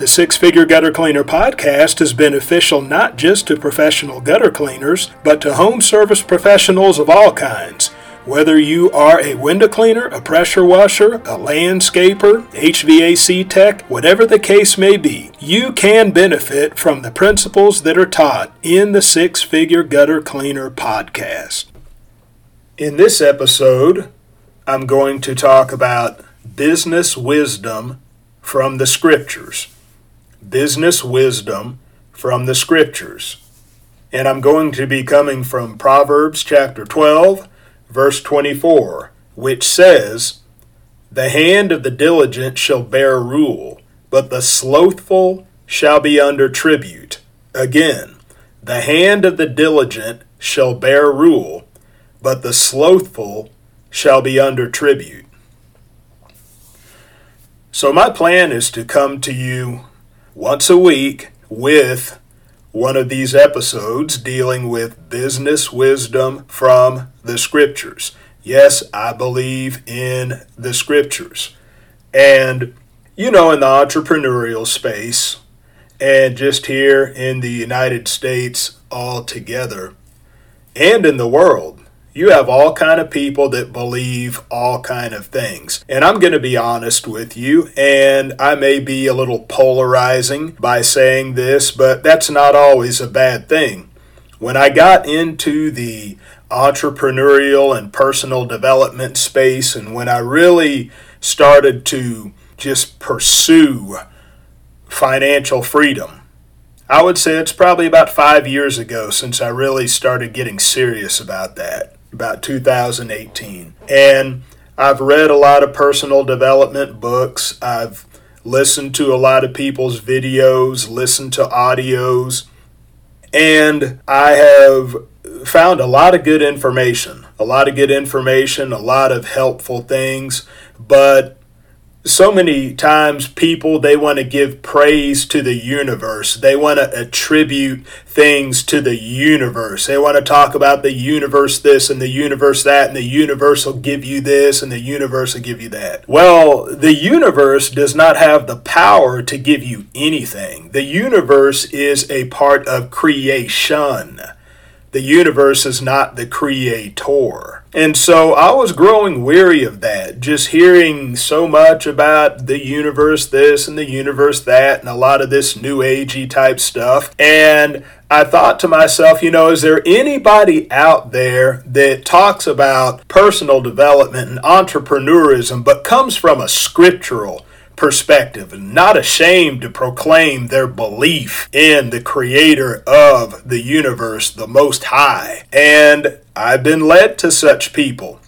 The Six Figure Gutter Cleaner podcast is beneficial not just to professional gutter cleaners, but to home service professionals of all kinds. Whether you are a window cleaner, a pressure washer, a landscaper, HVAC tech, whatever the case may be, you can benefit from the principles that are taught in the Six Figure Gutter Cleaner podcast. In this episode, I'm going to talk about business wisdom from the scriptures business wisdom from the scriptures. And I'm going to be coming from Proverbs chapter 12, verse 24, which says, The hand of the diligent shall bear rule, but the slothful shall be under tribute. Again, the hand of the diligent shall bear rule, but the slothful shall be under tribute. So, my plan is to come to you once a week with one of these episodes dealing with business wisdom from the scriptures. Yes, I believe in the scriptures. And, you know, in the entrepreneurial space, and just here in the United States altogether, and in the world, you have all kind of people that believe all kind of things. And i'm going to be honest with you and i may be a little polarizing by saying this but that's not always a bad thing. When i got into the entrepreneurial and personal development space and when i really started to just pursue financial freedom I would say it's probably about five years ago since I really started getting serious about that about 2018. And I've read a lot of personal development books. I've listened to a lot of people's videos, listened to audios, and I have found a lot of good information. A lot of good information, a lot of helpful things, but so many times people they want to give praise to the universe. They want to attribute things to the universe. They want to talk about the universe this and the universe that and the universe will give you this and the universe will give you that. Well the universe does not have the power to give you anything. The universe is a part of creation. The universe is not the creator. And so I was growing weary of that, just hearing so much about the universe this and the universe that, and a lot of this new agey type stuff. And I thought to myself, you know, is there anybody out there that talks about personal development and entrepreneurism but comes from a scriptural perspective not ashamed to proclaim their belief in the creator of the universe, the Most High. And I've been led to such people.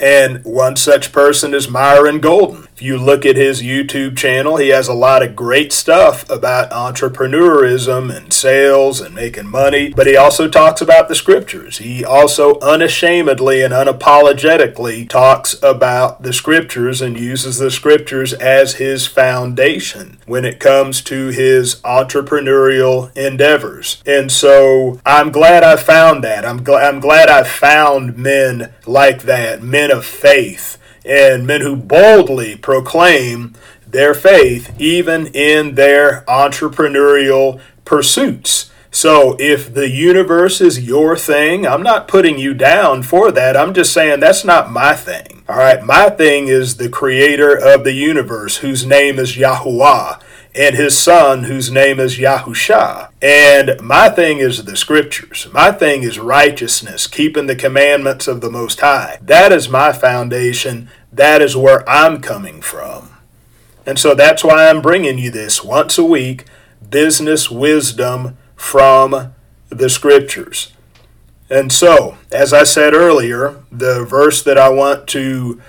And one such person is Myron Golden. If you look at his YouTube channel, he has a lot of great stuff about entrepreneurism and sales and making money, but he also talks about the scriptures. He also unashamedly and unapologetically talks about the scriptures and uses the scriptures as his foundation when it comes to his entrepreneurial endeavors. And so I'm glad I found that. I'm, gl- I'm glad I found men like that, men of faith and men who boldly proclaim their faith even in their entrepreneurial pursuits. So, if the universe is your thing, I'm not putting you down for that. I'm just saying that's not my thing. All right, my thing is the creator of the universe, whose name is Yahuwah, and his son, whose name is Yahusha. And my thing is the scriptures. My thing is righteousness, keeping the commandments of the Most High. That is my foundation. That is where I'm coming from. And so that's why I'm bringing you this once a week business wisdom from the scriptures. And so, as I said earlier, the verse that I want to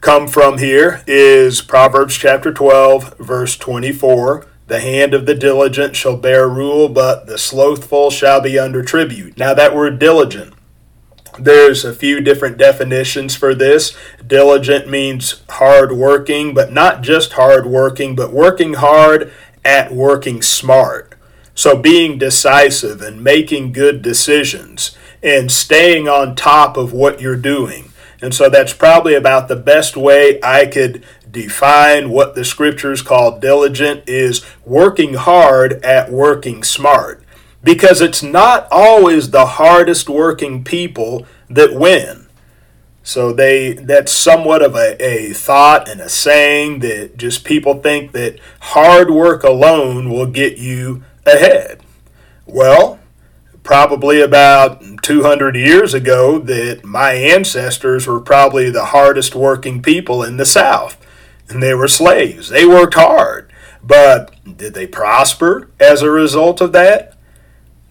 come from here is Proverbs chapter 12, verse 24, The hand of the diligent shall bear rule, but the slothful shall be under tribute. Now, that word diligent, there's a few different definitions for this. Diligent means hard working, but not just hard working, but working hard at working smart. So being decisive and making good decisions and staying on top of what you're doing. And so that's probably about the best way I could define what the scriptures call diligent is working hard at working smart. Because it's not always the hardest working people that win. So they that's somewhat of a, a thought and a saying that just people think that hard work alone will get you ahead. Well, probably about 200 years ago that my ancestors were probably the hardest working people in the South. And they were slaves. They worked hard. But did they prosper as a result of that?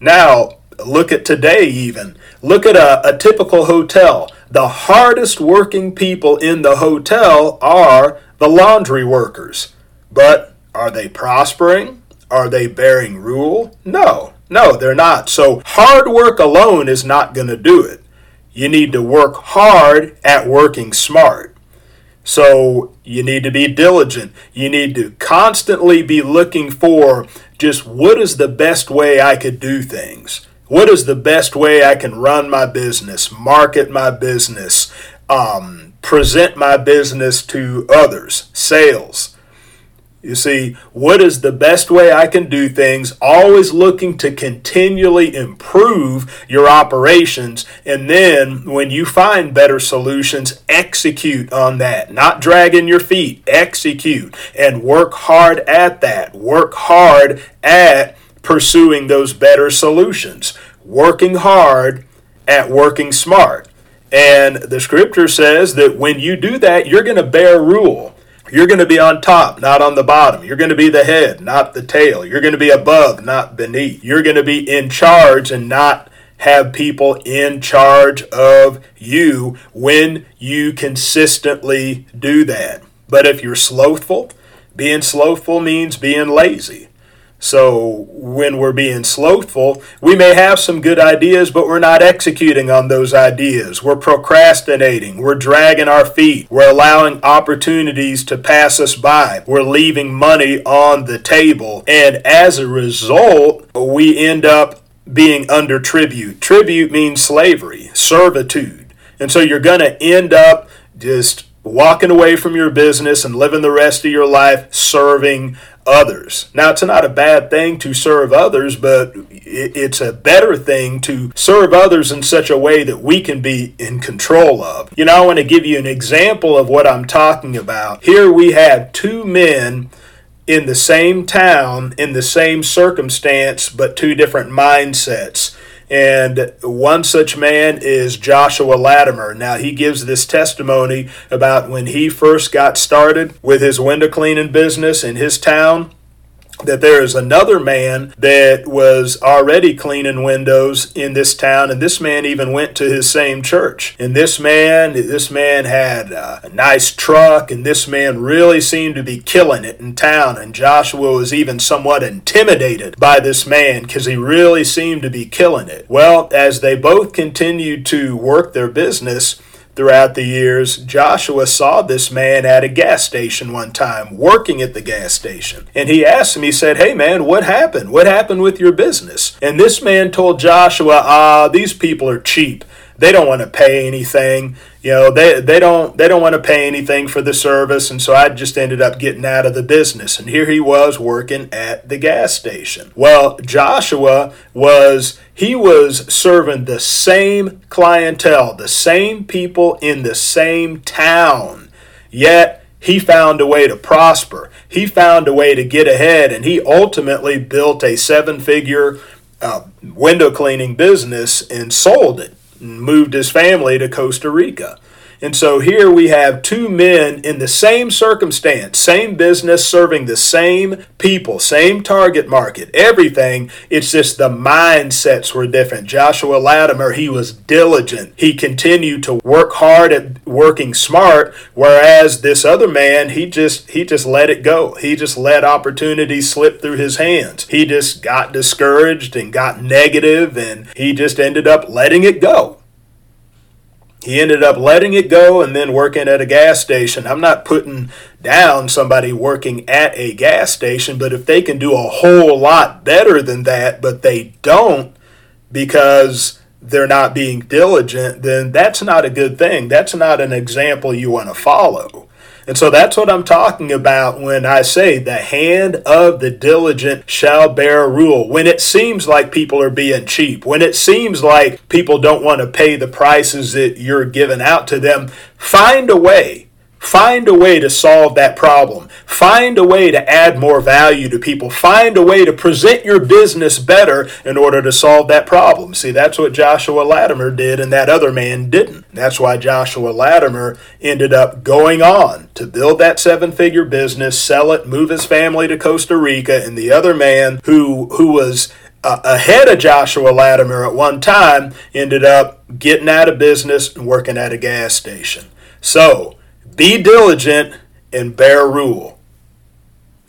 Now, look at today, even. Look at a, a typical hotel. The hardest working people in the hotel are the laundry workers. But are they prospering? Are they bearing rule? No, no, they're not. So hard work alone is not going to do it. You need to work hard at working smart. So you need to be diligent. You need to constantly be looking for just what is the best way I could do things. What is the best way I can run my business, market my business, um, present my business to others, sales? You see, what is the best way I can do things? Always looking to continually improve your operations. And then when you find better solutions, execute on that. Not dragging your feet, execute and work hard at that. Work hard at pursuing those better solutions. Working hard at working smart. And the scripture says that when you do that, you're going to bear rule. You're going to be on top, not on the bottom. You're going to be the head, not the tail. You're going to be above, not beneath. You're going to be in charge and not have people in charge of you when you consistently do that. But if you're slothful, being slothful means being lazy. So when we're being slothful, we may have some good ideas, but we're not executing on those ideas. We're procrastinating. We're dragging our feet. We're allowing opportunities to pass us by. We're leaving money on the table. And as a result, we end up being under tribute. Tribute means slavery, servitude. And so you're going to end up just walking away from your business and living the rest of your life serving others. Now, it's not a bad thing to serve others, but it's a better thing to serve others in such a way that we can be in control of. You know, I want to give you an example of what I'm talking about. Here we have two men in the same town, in the same circumstance, but two different mindsets. And one such man is Joshua Latimer. Now, he gives this testimony about when he first got started with his window cleaning business in his town that there is another man that was already cleaning windows in this town and this man even went to his same church. And this man this man had a nice truck and this man really seemed to be killing it in town and joshua was even somewhat intimidated by this man because he really seemed to be killing it. Well as they both continued to work their business throughout the years, Joshua saw this man at a gas station one time, working at the gas station. And he asked him, he said, Hey man, what happened? What happened with your business? And this man told Joshua, Ah, these people are cheap. They don't want to pay anything. You know, they, they don't they don't want to pay anything for the service, and so I just ended up getting out of the business. And here he was working at the gas station. Well, Joshua was he was serving the same clientele, the same people in the same town. Yet he found a way to prosper. He found a way to get ahead, and he ultimately built a seven figure uh, window cleaning business and sold it moved his family to Costa Rica. And so here we have two men in the same circumstance, same business, serving the same people, same target market, everything. It's just the mindsets were different. Joshua Latimer, he was diligent. He continued to work hard at working smart, whereas this other man, he just he just let it go. He just let opportunities slip through his hands. He just got discouraged and got negative and he just ended up letting it go he ended up letting it go and then working at a gas station. I'm not putting down somebody working at a gas station, but if they can do a whole lot better than that, but they don't because they're not being diligent, then that's not a good thing. That's not an example you want to follow. And so that's what I'm talking about when I say the hand of the diligent shall bear rule. When it seems like people are being cheap, when it seems like people don't want to pay the prices that you're giving out to them, find a way Find a way to solve that problem. Find a way to add more value to people. Find a way to present your business better in order to solve that problem. See, that's what Joshua Latimer did, and that other man didn't. That's why Joshua Latimer ended up going on to build that seven figure business, sell it, move his family to Costa Rica, and the other man who, who was uh, ahead of Joshua Latimer at one time ended up getting out of business and working at a gas station. So, be diligent and bear rule.